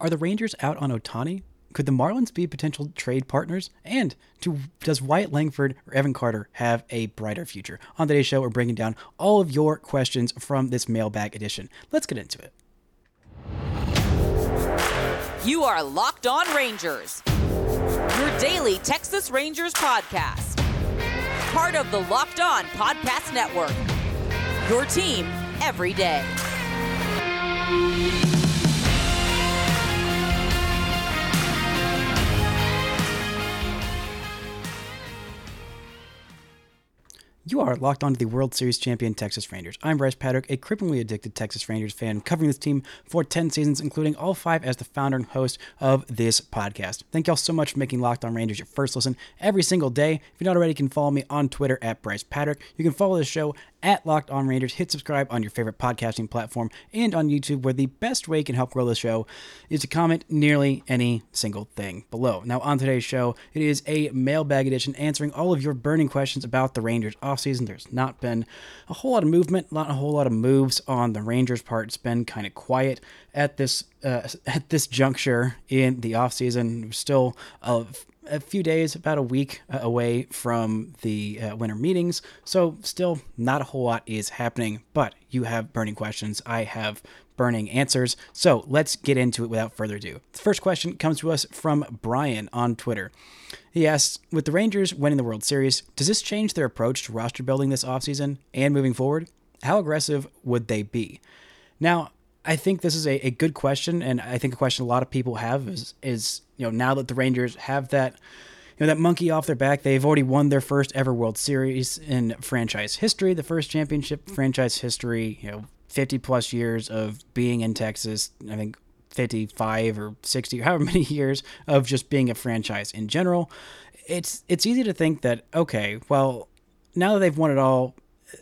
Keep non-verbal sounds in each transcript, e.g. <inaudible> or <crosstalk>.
Are the Rangers out on Ohtani? Could the Marlins be potential trade partners? And do, does Wyatt Langford or Evan Carter have a brighter future? On today's show, we're breaking down all of your questions from this mailbag edition. Let's get into it. You are Locked On Rangers, your daily Texas Rangers podcast. Part of the Locked On Podcast Network. Your team every day. You are locked onto the World Series champion Texas Rangers. I'm Brice Paterik, a cripplingly addicted Texas Rangers fan, covering this team for 10 seasons, including all five as the founder and host of this podcast. Thank y'all so much for making Locked On Rangers your first listen every single day. If you're not already, you can follow me on Twitter at Brice Paterik. You can follow the show at Locked On Rangers. Hit subscribe on your favorite podcasting platform and on YouTube, where the best way you can help grow the show is to comment nearly any single thing below. Now, on today's show, it is a mailbag edition answering all of your burning questions about the Rangers offseason. There's not been a whole lot of movement, not a whole lot of moves on the Rangers' part. It's been kind of quiet at this uh, <laughs> at this juncture in the offseason. Still a a few days, about a week uh, away from the uh, winter meetings. So, still not a whole lot is happening, but you have burning questions. I have burning answers. So, let's get into it without further ado. The first question comes to us from Brian on Twitter. He asks With the Rangers winning the World Series, does this change their approach to roster building this offseason and moving forward? How aggressive would they be? Now, I think this is a, a good question, and I think a question a lot of people have is is you know now that the Rangers have that you know that monkey off their back, they've already won their first ever World Series in franchise history, the first championship franchise history. You know, fifty plus years of being in Texas. I think 55 or 60 or however many <laughs> years of just being a franchise in general it's it's easy to think that okay well now that they've won it all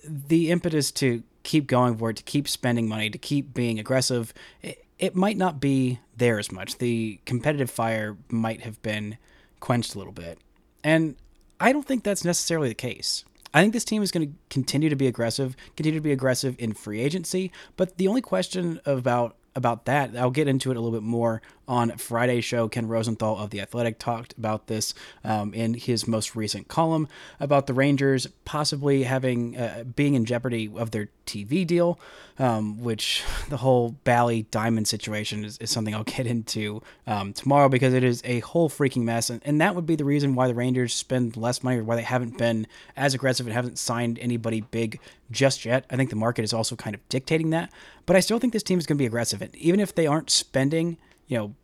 the impetus to keep going for it, to keep spending money, to keep being aggressive, it, it might not be there as much. The competitive fire might have been quenched a little bit. And I don't think that's necessarily the case. I think this team is going to continue to be aggressive, continue to be aggressive in free agency. But the only question about about that, I'll get into it a little bit more on Friday's show, Ken Rosenthal of The Athletic talked about this um, in his most recent column about the Rangers possibly having uh, being in jeopardy of their TV deal, um, which <laughs> the whole Bally Diamond situation is, is something I'll <laughs> get into um, tomorrow because it is a whole freaking mess. And, and that would be the reason why the Rangers spend less money or why they haven't been as aggressive and haven't signed anybody big just yet. I think the market is also kind of dictating that. But I still think this team is going to be aggressive. And even if they aren't spending, you know,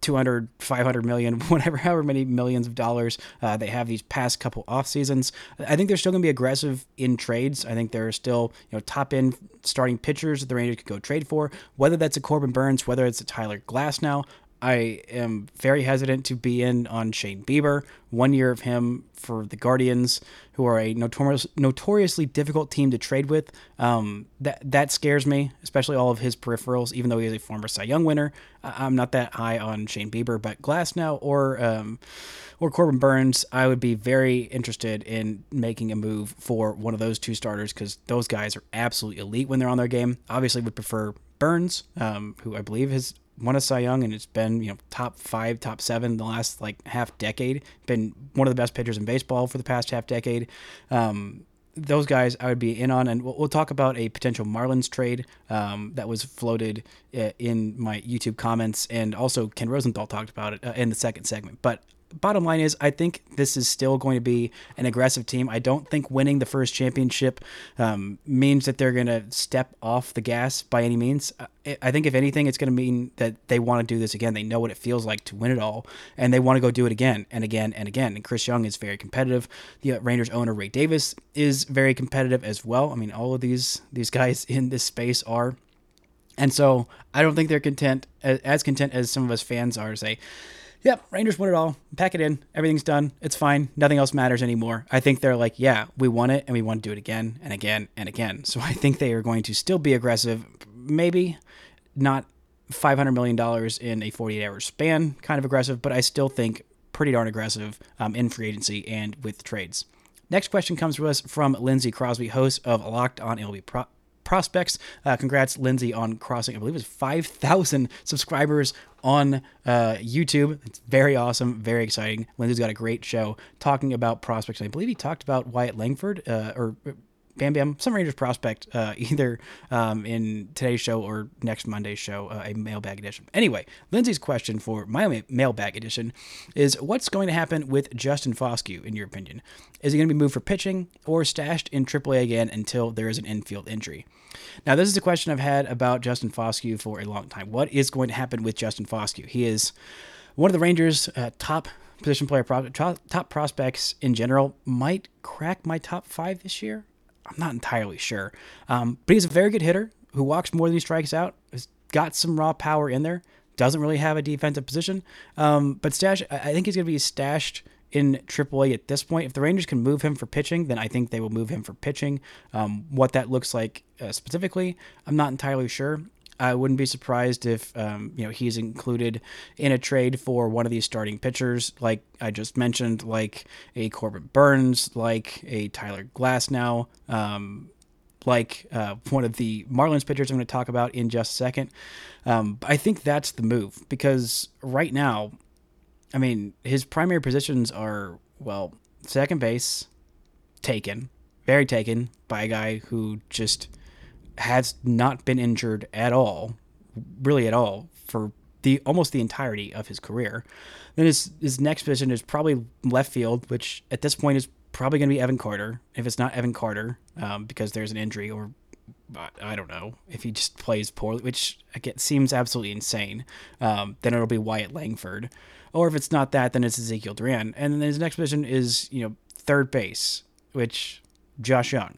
200 500 million <laughs> whatever however many millions of dollars uh, they have these past couple off seasons. I think they're still going to be aggressive in trades. I think there are still you know top end starting pitchers that the rangers could go trade for. Whether that's a Corbin Burnes whether it's a tyler glasnow I am very hesitant to be in on Shane Bieber. One year of him for the Guardians, who are a notorious, notoriously difficult team to trade with. Um, that that scares me, especially all of his peripherals. Even though he is a former Cy Young winner, I'm not that high on Shane Bieber. But Glasnow or um, or Corbin Burnes, I would be very interested in making a move for one of those two starters because those guys are absolutely elite when they're on their game. Obviously, would prefer Burnes, um, who I believe has won a Cy Young and it's been you know top five, top seven the last like half decade. Been one of the best pitchers in baseball for the past half decade. Um, those guys I would be in on, and we'll, we'll talk about a potential Marlins trade um, that was floated uh, in my YouTube comments, and also Ken Rosenthal talked about it uh, in the second segment. But bottom line is, I think this is still going to be an aggressive team. I don't think winning the first championship um, means that they're going to step off the gas by any means. I think, if anything, it's going to mean that they want to do this again. They know what it feels like to win it all, and they want to go do it again and again and again. And Chris Young is very competitive. The Rangers owner Ray Davis is very competitive as well. I mean, all of these these guys <laughs> in this space are. And so I don't think they're content as content as some of us fans are. To say, yep, Rangers won it all. Pack it in. Everything's done. It's fine. Nothing else matters anymore. I think they're like, yeah, we won it and we want to do it again and again and again. <laughs> So I think they are going to still be aggressive. Maybe not $500 million in a 48 hour span, kind of aggressive, but I still think pretty darn aggressive um, in free agency and with trades. Next question comes to us from Lindsay Crosby, host of Locked on MLB Pro- prospects. Uh, congrats, Lindsay, on crossing, I believe it was 5,000 subscribers on uh, YouTube. It's very awesome, very exciting. Lindsay's got a great show talking about prospects. I believe he talked about Wyatt Langford uh, or Bam Bam, some Rangers prospect, uh, <laughs> either um, in today's show or next Monday's show, uh, a mailbag edition. Anyway, Lindsay's question for my mailbag edition is what's going to happen with Justin Foscue, in your opinion? Is he going to be moved for pitching or stashed in AAA again until there is an infield injury? Now, this is a question I've had about Justin Foscue for a long time. What is going to happen with Justin Foscue? He is one of the Rangers' uh, top position player, top prospects in general, might crack my top five this year. I'm not entirely sure. Um, but he's a very good hitter who walks more than he strikes out. Has got some raw power in there. Doesn't really have a defensive position. Um, but stash, I think he's going to be stashed in AAA at this point. If the Rangers can move him for pitching, then I think they will move him for pitching. Um, what that looks like uh, specifically, I'm not entirely sure. I wouldn't be surprised if um, you know he's included in a trade for one of these starting pitchers, like I just mentioned, like a Corbin Burnes, like a Tyler Glasnow, um, like uh, one of the Marlins pitchers I'm going to talk about in just a second. Um, I think that's the move because right now, I mean, his primary positions are well, second base, taken, very taken by a guy who just has not been injured at all, really at all, for the almost the entirety of his career. Then his his next position is probably left field, which at this point is probably going to be Evan Carter. If it's not Evan Carter, um, because there's an injury, or I don't know if he just plays poorly, which seems absolutely insane. Um, then it'll be Wyatt Langford, or if it's not that, then it's Ezekiel Duran. And then his next position is you know third base, which Josh Jung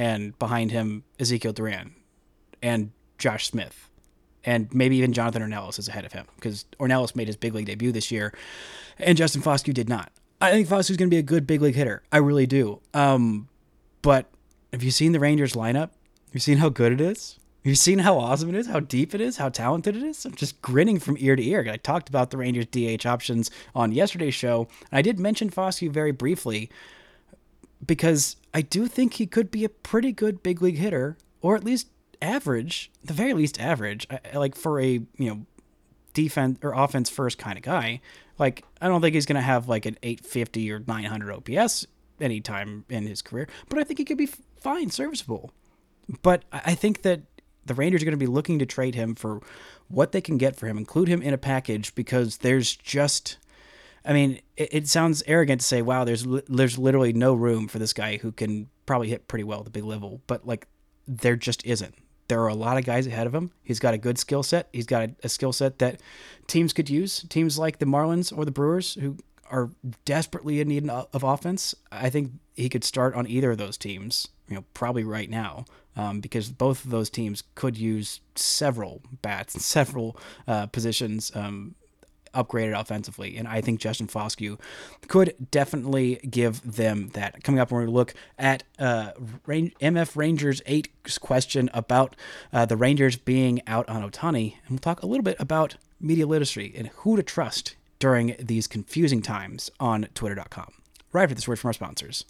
and behind him Ezekiel Duran and Josh Smith, and maybe even Jonathan Ornelas is ahead of him because Ornelas made his big league debut this year, and Justin Foscue did not. I think Foscue's going to be a good big league hitter. I really do. Um, but have you seen the Rangers lineup? Have you seen how good it is? Have you seen how awesome it is? How deep it is? How talented it is? I'm just grinning from ear to ear. I talked about the Rangers DH options on yesterday's show, and I did mention Foscue very briefly because I do think he could be a pretty good big league hitter, or at least average, the very least average, like for a you know defense or offense first kind of guy. Like I don't think he's gonna have like an 850 or 900 OPS anytime in his career, but I think he could be fine, serviceable. But I think that the Rangers are going to be looking to trade him for what they can get for him, include him in a package because there's just I mean, it, it, sounds arrogant to say, "Wow, there's li- there's literally no room for this guy who can probably hit pretty well at the big level," but like there just isn't. There are a lot of guys ahead of him. He's got a good skill set. He's got a, a skill set that teams could use. Teams like the Marlins or the Brewers, who are desperately in need of offense. I think he could start on either of those teams. You know, probably right now, um, because both of those teams could use several bats <laughs> several uh, positions um, upgraded offensively. And I think Justin Foscue could definitely give them that. Coming up, when we look at uh, MF Rangers 8 question about uh, the Rangers being out on Ohtani. And we'll talk a little bit about media literacy and who to trust during these confusing times on twitter.com. Right after this word from our sponsors.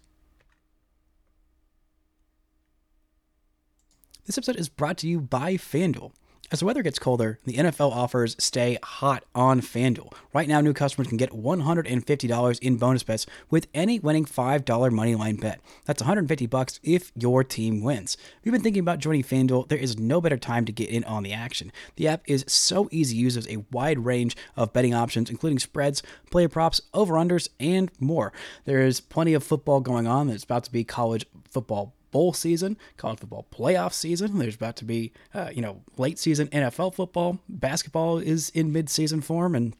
This episode is brought to you by FanDuel. As the weather gets colder, the NFL offers stay hot on FanDuel. Right now, new customers can get $150 in bonus bets with any winning $5 moneyline bet. That's 150 bucks if your team wins. If you've been thinking about joining FanDuel, there is no better time to get in on the action. The app is so easy to use, there's a wide range of betting options, including spreads, player props, over-unders, and more. There is plenty of football going on. There's about to be college football bowl season, college football playoff season. There's about to be, uh, you know, late season NFL football. Basketball is in mid-season form, and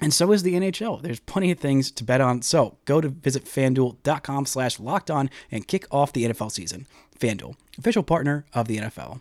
and so is the NHL. There's plenty of things to bet on. So go to visit fanduel.com slash locked on and kick off the NFL season. FanDuel, official partner of the NFL.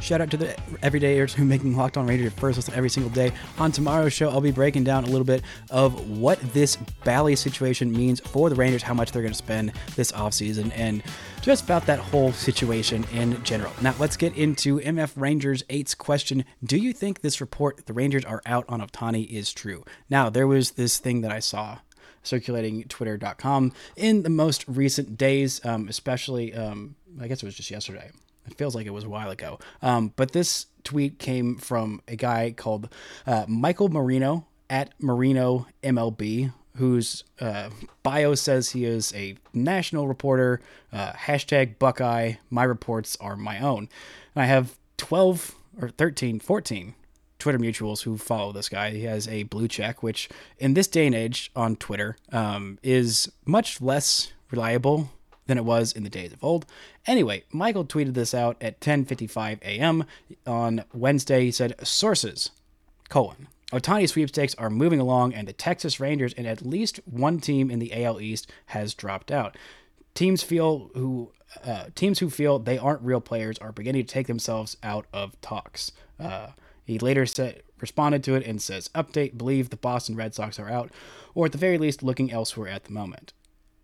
Shout out to the everydayers who making Locked On Rangers first listen every single day. On tomorrow's show, I'll be breaking down a little bit of what this Bally situation means for the Rangers, how much they're going to spend this offseason, and just about that whole situation in general. Now, let's get into MF Rangers 8's question Do you think this report the Rangers are out on Ohtani is true? Now, there was this thing that I saw circulating Twitter.com in the most recent days, um, especially, um, I guess it was just yesterday. It feels like it was a while ago. Um, but this tweet came from a guy called uh, Michael Marino at Marino MLB, whose uh, bio says he is a national reporter. Uh, hashtag Buckeye. My reports are my own. And I have 12 or 13, 14 Twitter mutuals who follow this guy. He has a blue check, which in this day and age on Twitter um, is much less reliable than it was in the days of old. Anyway, Michael tweeted this out at 10:55 a.m. on Wednesday. He said, "Sources: colon Ohtani sweepstakes are moving along, and the Texas Rangers and at least one team in the AL East has dropped out. Teams feel who uh, teams who feel they aren't real players are beginning to take themselves out of talks." Uh, he later said, responded to it and says, "Update: Believe the Boston Red Sox are out, or at the very least, looking elsewhere at the moment."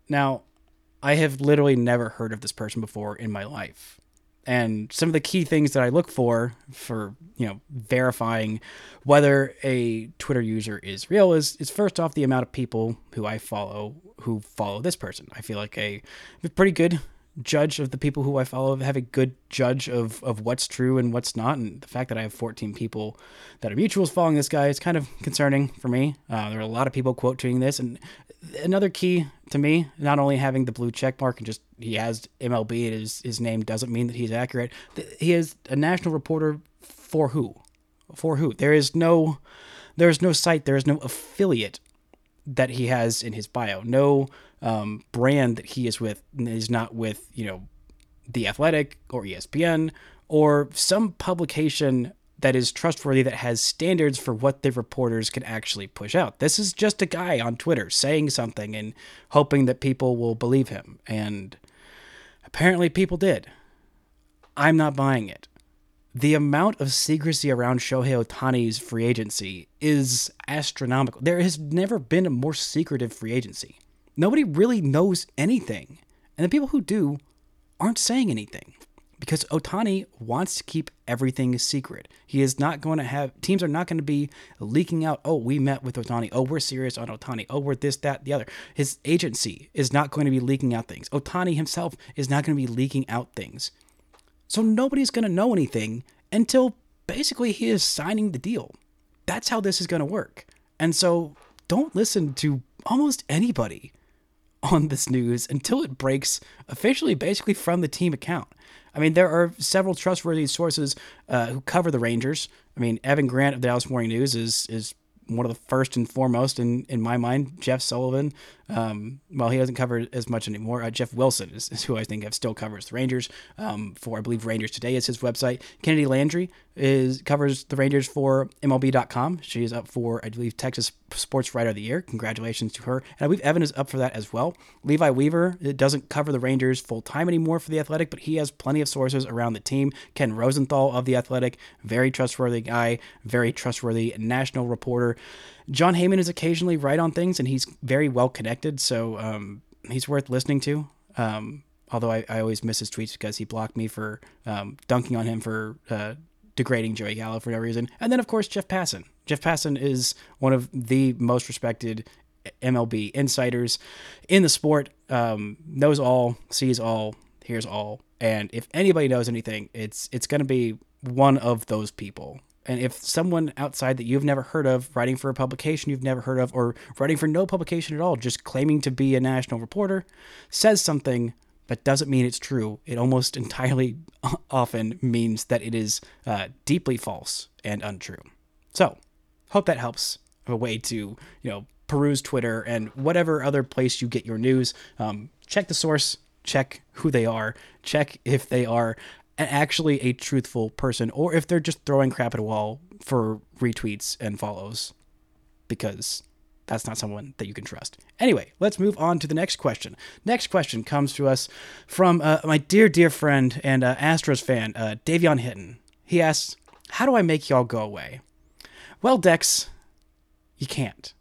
Now, I have literally never heard of this person before in my life. And some of the key things that I look for for, you know, verifying whether a Twitter user is real is is first off the amount of people who I follow who follow this person. I feel like a, a pretty good judge of the people who I follow, have a good judge of, of what's true and what's not. And the fact that I have 14 people that are mutuals following this guy is kind of concerning for me. Uh, there are a lot of people quote tweeting this. And another key to me, not only having the blue check mark and just he has MLB, his, his name doesn't mean that he's accurate. He is a national reporter for who? For who? There is no, there is no site, there is no affiliate that he has in his bio. No um, brand that he is with is not with, you know, The Athletic or ESPN or some publication that is trustworthy that has standards for what the reporters can actually push out. This is just a guy on Twitter saying something and hoping that people will believe him. And apparently people did. I'm not buying it the amount of secrecy around Shohei Ohtani's free agency is astronomical. There has never been a more secretive free agency. Nobody really knows anything. And the people who do aren't saying anything because Ohtani wants to keep everything secret. He is not going to have, teams are not going to be leaking out, oh, we met with Ohtani. Oh, we're serious on Ohtani. Oh, we're this, that, the other. His agency is not going to be leaking out things. Ohtani himself is not going to be leaking out things. So nobody's going to know anything until basically he is signing the deal. That's how this is going to work. And so don't listen to almost anybody <laughs> on this news until it breaks officially, basically from the team account. I mean, there are several trustworthy sources uh, who cover the Rangers. I mean, Evan Grant of the Dallas Morning News is is one of the first and foremost in, in my mind. Jeff Sullivan, um, well, he doesn't cover as much anymore. Uh, Jeff Wilson is, is, who I think still covers the Rangers um, for, I believe, Rangers Today is his website. Kennedi Landry is covers the Rangers for MLB.com. She is up for, I believe, Texas Sports Writer of the Year. Congratulations to her. And I believe Evan is up for that as well. Levi Weaver doesn't cover the Rangers full time anymore for the Athletic, but he has plenty of sources around the team. Ken Rosenthal of the Athletic, very trustworthy guy, very trustworthy national reporter. Jon Heyman is occasionally right on things, and he's very well connected, so um, he's worth listening to. Um, although I, I, always miss his tweets because he blocked me for um, dunking on him for uh, degrading Joey Gallo for no reason. And then, of course, Jeff Passan. Jeff Passan is one of the most respected MLB insiders in the sport. Um, knows all, sees all, hears all, and if anybody knows anything, it's it's going to be one of those people. And if someone outside that you've never heard of, writing for a publication you've never heard of, or writing for no publication at all, just claiming to be a national reporter, says something that doesn't mean it's true, it almost <laughs> entirely <laughs> often means that it is uh, deeply false and untrue. So, hope that helps a way to, you know, peruse Twitter and whatever other place you get your news. Um, check the source, check who they are, check if they are actually a truthful person or if they're just throwing crap at a wall for retweets and follows because that's not someone that you can trust. Anyway, let's move on to the next question. Next question comes to us from uh, my dear, dear friend and uh, Astros fan, uh, Davion Hinton. He asks, How do I make y'all go away? Well, Dex, you can't.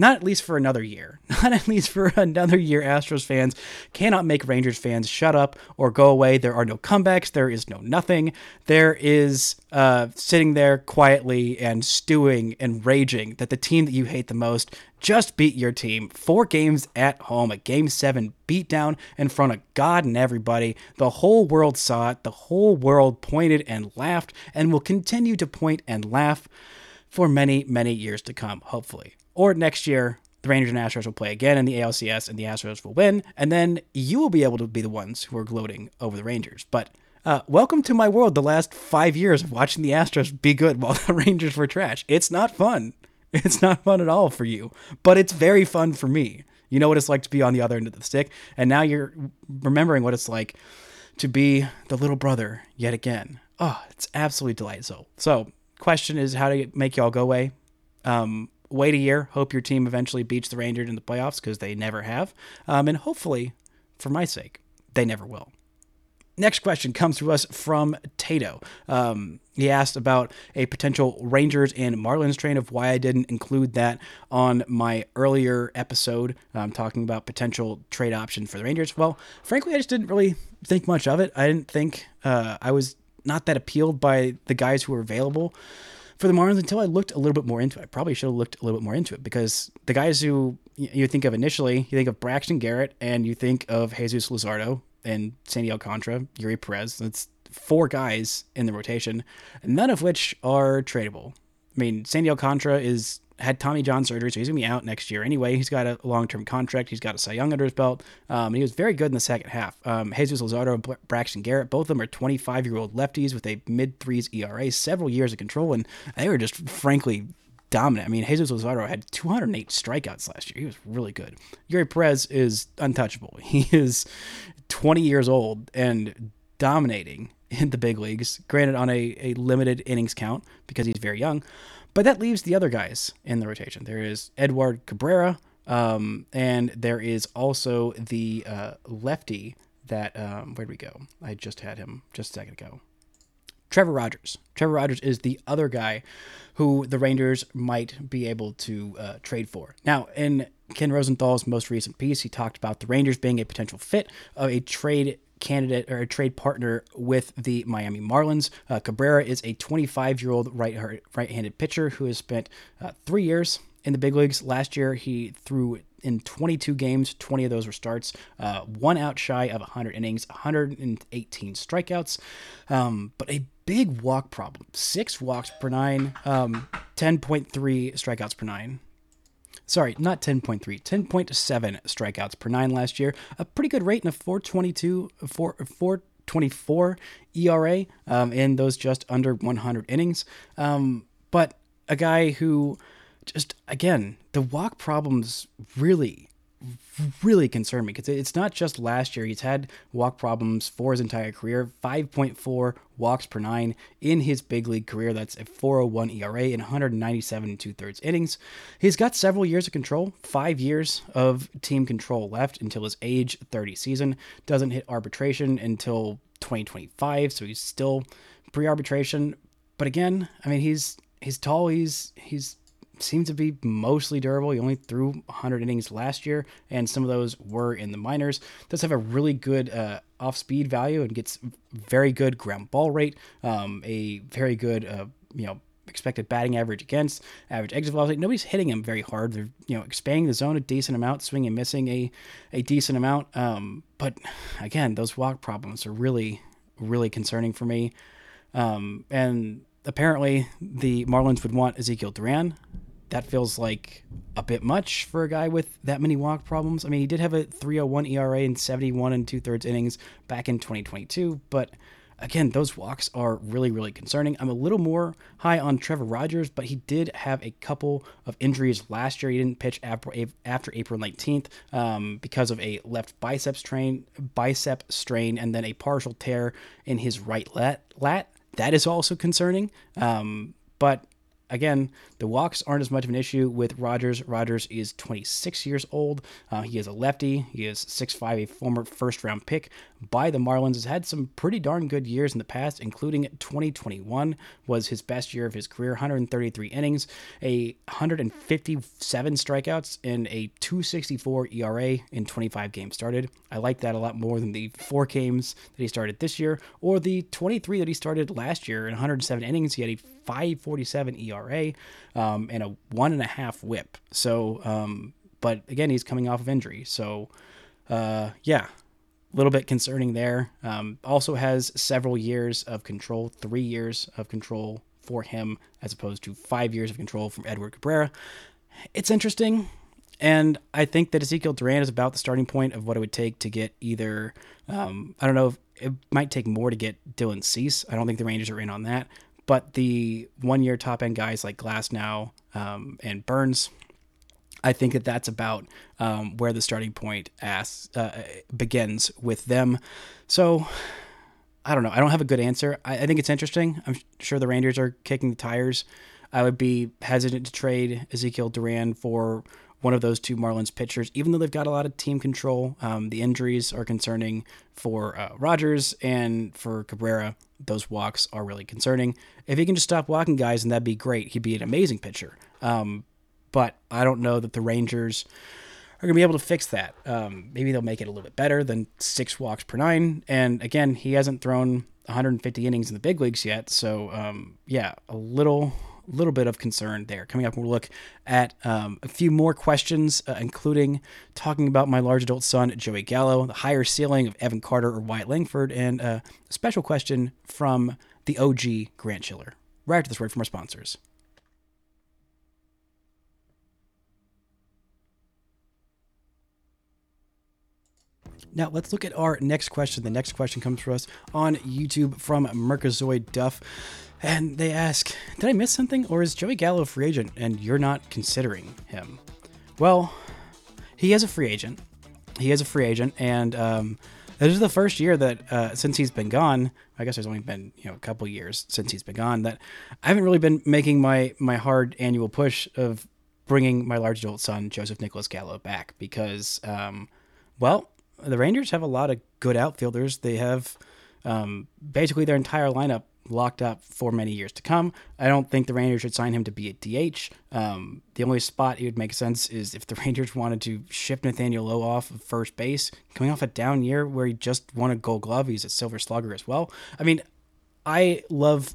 Not at least for another year. <laughs> Not at least for another year. Astros fans cannot make Rangers fans shut up or go away. There are no comebacks. There is no nothing. There is uh, sitting there quietly and stewing and raging that the team that you hate the most just beat your team. Four games at home, a game seven beatdown in front of God and everybody. The whole world saw it. The whole world pointed and laughed and will continue to point and laugh for many, many years to come, hopefully. Or next year, the Rangers and Astros will play again in the ALCS and the Astros will win. And then you will be able to be the ones who are gloating over the Rangers. But uh, welcome to my world the last five years of watching the Astros be good while the <laughs> Rangers were trash. It's not fun. It's not fun at all for you, but it's very fun for me. You know what it's like to be on the other end of the stick, and now you're remembering what it's like to be the little brother yet again. Oh, it's absolutely delightful. So, question is how to make y'all go away. Um, wait a year. Hope your team eventually beats the Rangers in the playoffs because they never have. Um, and hopefully, for my sake, they never will. Next question comes to us from Tato. Um, he asked about a potential Rangers and Marlins train of why I didn't include that on my earlier episode, um, talking about potential trade option for the Rangers. Well, frankly, I just didn't really think much of it. I didn't think uh, I was not that appealed by the guys who were available for the Marlins until I looked a little bit more into it. I probably should have looked a little bit more into it because the guys who you think of initially, you think of Braxton Garrett and you think of Jesus Luzardo and Sandy Alcantara, Eury Perez. That's four guys in the rotation, none of which are tradable. I mean, Sandy Alcantara is had Tommy John surgery, so he's gonna be out next year anyway. He's got a long-term contract. He's got a Cy Young under his belt. Um, he was very good in the second half. Um, Jesus Luzardo and Braxton Garrett, both of them are 25-year-old lefties with a mid threes ERA, several years of control, and they were just frankly dominant. I mean, Jesus Luzardo had 208 strikeouts last year. He was really good. Eury Perez is untouchable. <laughs> He is 20 years old and dominating in the big leagues, granted on a, a limited innings count because he's very young. But that leaves the other guys in the rotation. There is Edward Cabrera, um, and there is also the uh, lefty that, um, where'd we go? I just had him just a second ago. Trevor Rogers. Trevor Rogers is the other guy who the Rangers might be able to uh, trade for. Now, in Ken Rosenthal's most recent piece, he talked about the Rangers being a potential fit of a trade candidate or a trade partner with the Miami Marlins. Uh, Cabrera is a 25 year old right right-handed pitcher who has spent uh, three years in the big leagues. Last year, he threw in 22 games, 20 of those were starts, uh, one out shy of 100 innings, 118 strikeouts, um, but a big walk problem. Six walks per nine, um, 10.3 strikeouts per nine sorry, not 10.3, 10.7 strikeouts per nine last year. A pretty good rate in a 422, 4, 424 ERA um, in those just under 100 innings. Um, but a guy who just, again, the walk problems really really concern me because it's not just last year. He's had walk problems for his entire career 5.4 walks per nine in his big league career. That's a 401 ERA in 197 and two thirds innings. He's got several years of control, five years of team control left until his age 30 season. Doesn't hit arbitration until 2025, so he's still pre arbitration. But again, I mean, he's he's tall. He's he's seems to be mostly durable. He only threw 100 innings last year, and some of those were in the minors. Does have a really good uh, off speed value and gets very good ground ball rate, um, a very good, uh, you know, expected batting average against, average exit velocity. Nobody's hitting him very hard. They're you know expanding the zone a decent amount, swinging and missing a a decent amount. Um, but again, those walk problems are really really concerning for me. Um, and apparently, the Marlins would want Ezekiel Duran that feels like a bit much for a guy with that many walk problems. I mean, he did have a 301 ERA in 71 and two thirds innings back in 2022, but again, those walks are really, really concerning. I'm a little more high on Trevor Rogers, but he did have a couple of injuries last year. He didn't pitch after, April 19th um, because of a left bicep strain, bicep strain, and then a partial tear in his right lat. lat. That is also concerning. Um, but again, the walks aren't as much of an issue with Rogers. Rogers is 26 years old. Uh, he is a lefty. He is 6'5, a former first round pick by the Marlins. Has had some pretty darn good years in the past, including 2021 was his best year of his career 133 innings, a 157 strikeouts, and a 264 ERA in 25 games started. I like that a lot more than the four games that he started this year or the 23 that he started last year in 107 innings. He had a 547 ERA um, and a one and a half whip. So, um, but again, he's coming off of injury. So, uh, yeah, a little bit concerning there. Um, also has several years of control, three years of control for him, as opposed to five years of control from Edward Cabrera. It's interesting. And I think that Ezekiel Duran is about the starting point of what it would take to get either, um, I don't know, if it might take more to get Dylan Cease. I don't think the Rangers are in on that. But the one year top end guys like Glasnow um, and Burnes, I think that that's about um, where the starting point asks, uh, begins with them. So I don't know. I don't have a good answer. I, I, think it's interesting. I'm sure the Rangers are kicking the tires. I would be hesitant to trade Ezekiel Duran for one of those two Marlins pitchers, even though they've got a lot of team control. Um, the injuries are concerning for uh, Rogers and for Cabrera. Those walks are really concerning. If he can just stop walking guys, and that'd be great. He'd be an amazing pitcher. Um, but I don't know that the Rangers are going to be able to fix that. Um, maybe they'll make it a little bit better than six walks per nine. And again, he hasn't thrown 150 innings in the big leagues yet. So, um, yeah, a little little bit of concern there. Coming up, we'll look at um, a few more questions, uh, including talking about my large adult son, Joey Gallo, the higher ceiling of Evan Carter or Wyatt Langford, and uh, a special question from the OG Grant Schiller. Right after this word from our sponsors. Now, let's look at our next question. The next question comes to us on YouTube from Mercazoid Duff. And they ask, Did I miss something? Or is Joey Gallo a free agent and you're not considering him? Well, he is a free agent. He is a free agent. And um, this is the first year that uh, since he's been gone, I guess there's only been you know a couple years since he's been gone that I haven't really been making my my hard annual push of bringing my large adult son Joseph Nicholas Gallo back because um, well the Rangers have a lot of good outfielders. They have um, basically their entire lineup locked up for many years to come. I don't think the Rangers should sign him to be a DH. Um, the only spot it would make sense is if the <laughs> Rangers wanted to ship Nathaniel Lowe off of first base, coming off a down year where he just won a Gold Glove. He's a Silver Slugger as well. I mean, I love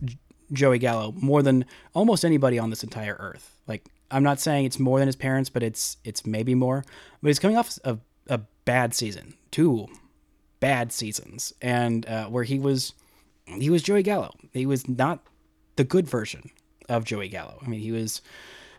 Joey Gallo more than almost anybody on this entire earth. Like, I'm not saying it's more than his parents, but it's it's maybe more. But he's coming off a, a bad season, two bad seasons, and uh, where he was he was Joey Gallo. He was not the good version of Joey Gallo. I mean, he was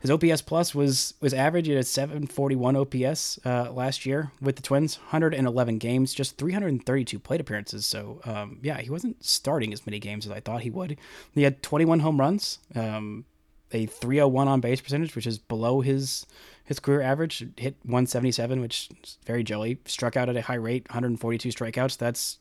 his OPS plus was was average at 741 OPS uh, last year with the Twins, 111 games, just 332 plate appearances. So um, yeah, he wasn't starting as many games as I thought he would. He had 21 home runs, um, a 301 on base percentage, which is below his his career average. Hit 177, which is very Joey. Struck out at a high rate, 142 strikeouts. That's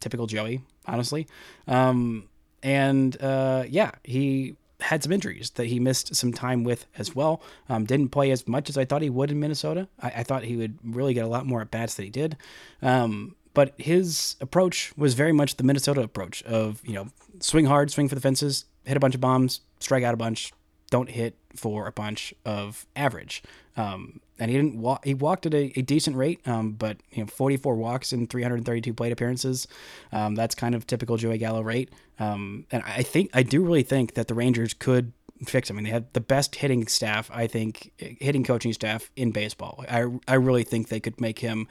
typical Joey, honestly. Um, and uh, yeah, he had some injuries that he missed some time with as well. Um, didn't play as much as I thought he would in Minnesota. I, I thought he would really get a lot more at bats than he did. Um, but his approach was very much the Minnesota approach of you know swing hard, swing for the fences, hit a bunch of bombs, strike out a bunch, don't hit for a bunch of average. Um, and he didn't walk. He walked at a, a decent rate, um, but you know, 44 walks in 332 plate appearances. Um, that's kind of typical Joey Gallo rate. Um, and I think I do really think that the Rangers could fix. Him. I mean, they had the best hitting staff, I think, hitting coaching staff in baseball. I, I really think they could make him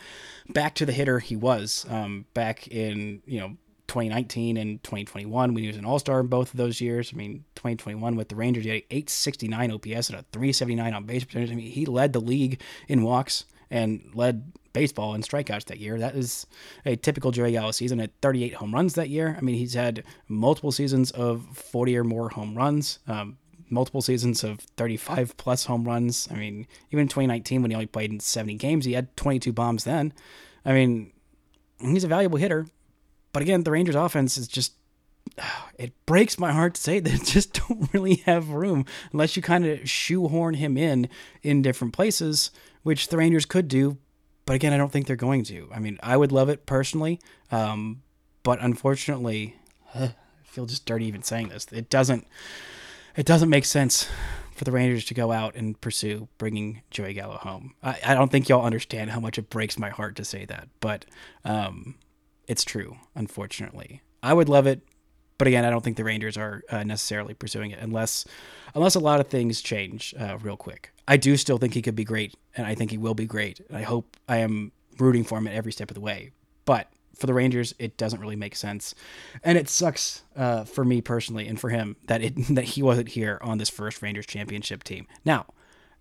back to the hitter he was um, back in you know 2019 and 2021 when he was an All Star in both of those years. I mean, 2021 with the Rangers, he had 869 OPS and a 379 on base percentage. I mean, he led the league in walks and led baseball in strikeouts that year. That is a typical Joey Gallo season at 38 home runs that year. I mean, he's had multiple seasons of 40 or more home runs. Um, multiple seasons of 35 plus home runs. I mean, even in 2019 when he only played in 70 games, he had 22 bombs then. I mean, he's a valuable hitter. But again, the Rangers offense is just <sighs> it breaks my heart to say that just <laughs> don't really have room unless you kind of shoehorn him in in different places, which the Rangers could do. But again, I don't think they're going to. I mean, I would love it personally, um, but unfortunately, <sighs> I feel just dirty even saying this. It doesn't. It doesn't make sense for the Rangers to go out and pursue bringing Joey Gallo home. I, I don't think y'all understand how much it breaks my heart to say that, but um, it's true. Unfortunately, I would love it but again, I don't think the Rangers are uh, necessarily pursuing it unless unless a lot of things change uh, real quick. I do still think he could be great, and I think he will be great. And I hope I am rooting for him at every step of the way. But for the Rangers, it doesn't really make sense, and it sucks uh, for me personally and for him that it <laughs> that he wasn't here on this first Rangers championship team. Now,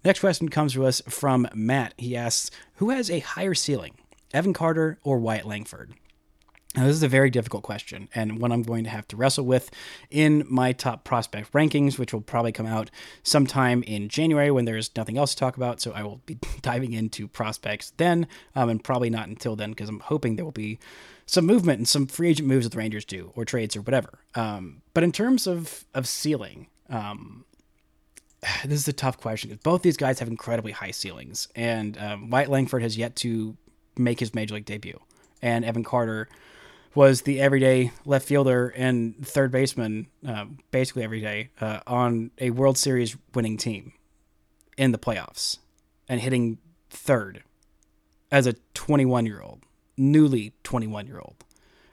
next question comes to us from Matt. He asks, "Who has a higher ceiling, Evan Carter or Wyatt Langford?" Now, this is a very difficult question, and one I'm going to have to wrestle with in my top prospect rankings, which will probably come out sometime in January when there's nothing else to talk about. So I will be <laughs> diving into prospects then, um, and probably not until then, because I'm hoping there will be some movement and some free agent moves that the Rangers do, or trades, or whatever. Um, but in terms of of ceiling, um, <sighs> this is a tough question because both these guys have incredibly high ceilings, and um, Wyatt Langford has yet to make his major league debut, and Evan Carter was the everyday left fielder and third baseman, uh, basically every day, uh, on a World Series winning team in the playoffs and hitting third as a 21 year old, newly 21 year old.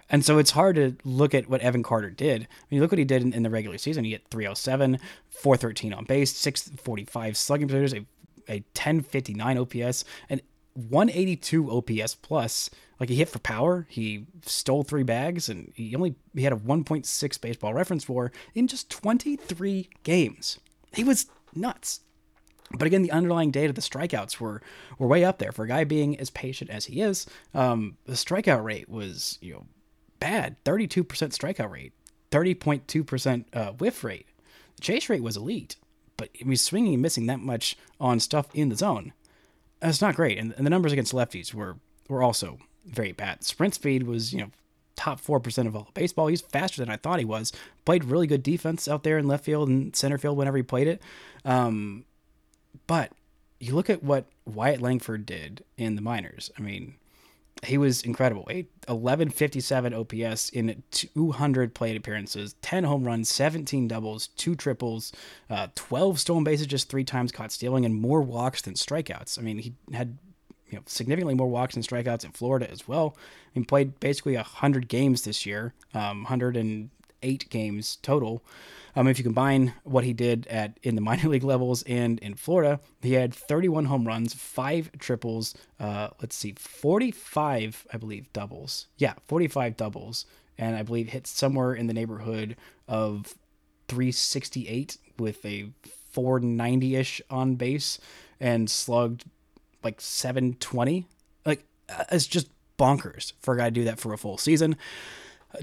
And so it's hard to look at what Evan Carter did. I mean, look what he did in, in the regular season. He hit 307, 413 on base, 645 slugging percentage, a, a 1059 OPS, and 182 OPS plus. Like he hit for power, he stole three bags, and he only he had a 1.6 baseball reference for in just 23 games. He was nuts. But again, the underlying data, the strikeouts were were way up there for a guy being as patient as he is. Um, the strikeout rate was you know bad, 32% strikeout rate, 30.2% uh, whiff rate. The chase rate was elite, but I mean swinging and missing that much on stuff in the zone that's not great. And, and the numbers against lefties were were also very bad. Sprint speed was you know top four percent of all baseball. He's faster than I thought he was. Played really good defense out there in left field and center field whenever he played it. Um, but you look at what Wyatt Langford did in the minors. I mean, he was incredible. 1157 OPS in 200 plate appearances, 10 home runs, 17 doubles, two triples, uh, 12 stolen bases just three times caught stealing, and more walks than strikeouts. I mean, he had you know significantly more walks than strikeouts in Florida as well. He played basically 100 games this year, um, 108 games total. Um, if you combine what he did at in the minor <laughs> league levels and in Florida, he had 31 home runs, five triples. Uh, let's see, 45, I believe, doubles. Yeah, 45 doubles, and I believe hit somewhere in the neighborhood of 368 with a 490 ish on base and slugged like 720. Like uh, it's just bonkers for a guy to do that for a full season.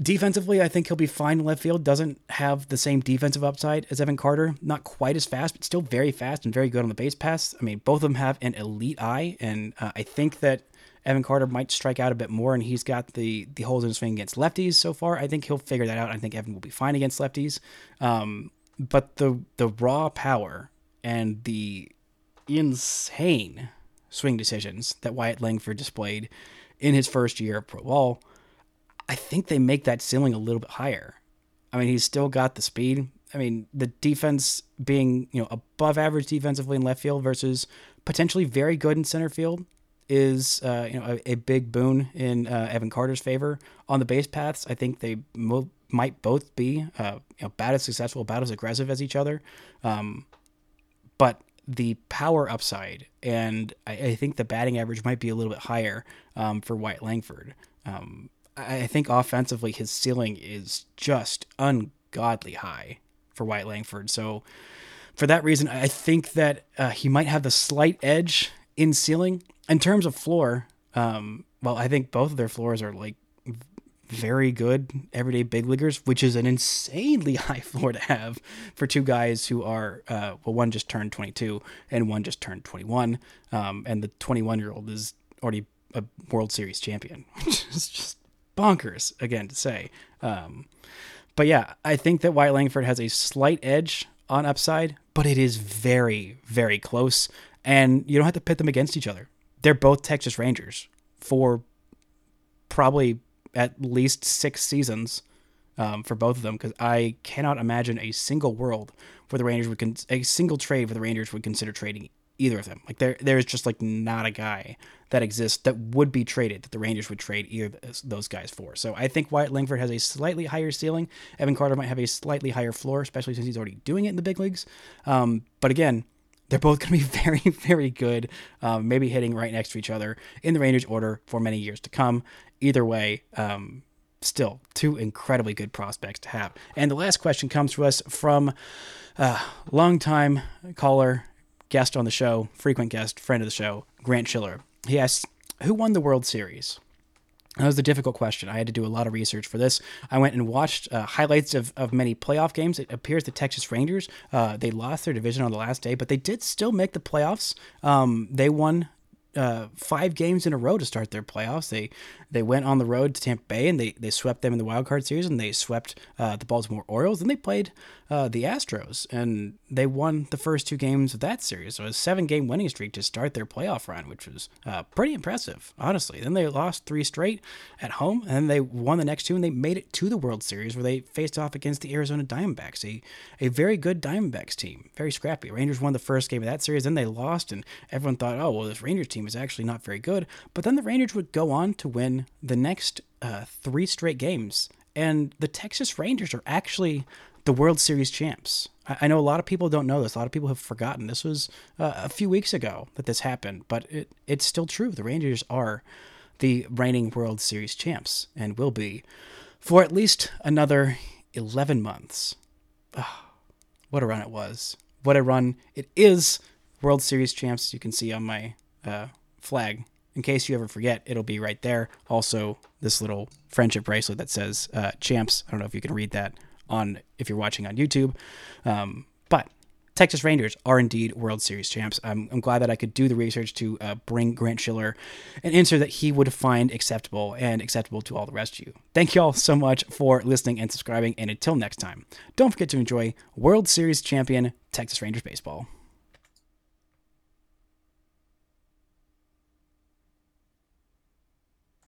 Defensively, I think he'll be fine in left field. Doesn't have the same defensive upside as Evan Carter. Not quite as fast, but still very fast and very good on the base pass. I mean, both of them have an elite eye, and uh, I think that Evan Carter might strike out a bit more, and he's got the the holes in his swing against lefties so far. I think he'll figure that out. I think Evan will be fine against lefties. Um, but the the raw power and the insane swing decisions that Wyatt Langford displayed in his first year of pro ball I think they make that ceiling a little bit higher. I mean, he's still got the speed. I mean, the defense being, you know, above average defensively in left field versus potentially very good in center field is, uh, you know, a, a, big boon in uh, Evan Carter's favor. On the base paths, I think they mo- might both be, uh, you know, about as successful, about as aggressive as each other. Um, but the power upside and I, I, think the batting average might be a little bit higher um, for Wyatt Langford. Um, I think offensively his ceiling is just ungodly high for Wyatt Langford. So for that reason, I think that uh, he might have the slight edge in ceiling. In terms of floor, um, well, I think both of their floors are like very good everyday big leaguers, which is an insanely <laughs> high floor to have for two guys who are, uh, well, one just turned 22 and one just turned 21. Um, and the 21 year old is already a World Series champion, <laughs> which is just bonkers again to say. Um, but yeah, I think that Wyatt Langford has a slight edge on upside, but it is very, very close. And you don't have to pit them against each other. They're both Texas Rangers for probably at least six seasons um, for both of them because I cannot imagine a single world where the Rangers would con- a single trade where the Rangers would consider trading either of them. Like there, there's just like not a guy that exists that would be traded that the Rangers would trade either those guys for. So I think Wyatt Langford has a slightly higher ceiling. Evan Carter might have a slightly higher floor, especially since he's already doing it in the big leagues. Um, but again, they're both going to be <laughs> very, very good, um, maybe hitting right next to each other in the Rangers order for many years to come. Either way, um, still two incredibly good prospects to have. And the last question comes to us from a longtime caller, guest on the show, frequent guest, friend of the show, Grant Schiller. He asks, Who won the World Series? That was a difficult question. I had to do a lot of research for this. I went and watched uh, highlights of, of many playoff games. It appears the Texas Rangers, uh, they lost their division on the last day, but they did still make the playoffs. Um, they won uh, five games in a row to start their playoffs. They they went on the road to Tampa Bay and they, they swept them in the wild card series and they swept uh, the Baltimore Orioles and they played uh, the Astros and they won the first two games of that series. So a seven game winning streak to start their playoff run, which was uh, pretty impressive, honestly. Then they lost three straight at home and then they won the next two and they made it to the World Series where they faced off against the Arizona Diamondbacks, a, a very good Diamondbacks team, very scrappy. Rangers won the first game of that series, then they lost and everyone thought, oh, well, this Rangers team is actually not very good. But then the Rangers would go on to win the next uh, three straight games. And the Texas Rangers are actually the World Series champs. I, I know a lot of people don't know this. A lot of people have forgotten. This was uh, a few weeks ago that this happened, but it, it's still true. The Rangers are the reigning World Series champs and will be for at least another 11 months. Oh, what a run it was. What a run it is. World Series champs, you can see on my uh, flag in case you ever forget, it'll be right there. Also, this little friendship bracelet that says uh, "Champs." I don't know if you can read that on if you're watching on YouTube, um, but Texas Rangers are indeed World Series champs. I'm, I'm glad that I could do the research to uh, bring Grant Schiller an answer that he would find acceptable and acceptable to all the rest of you. Thank you all so much for listening and subscribing, and until next time, don't forget to enjoy World Series champion Texas Rangers baseball.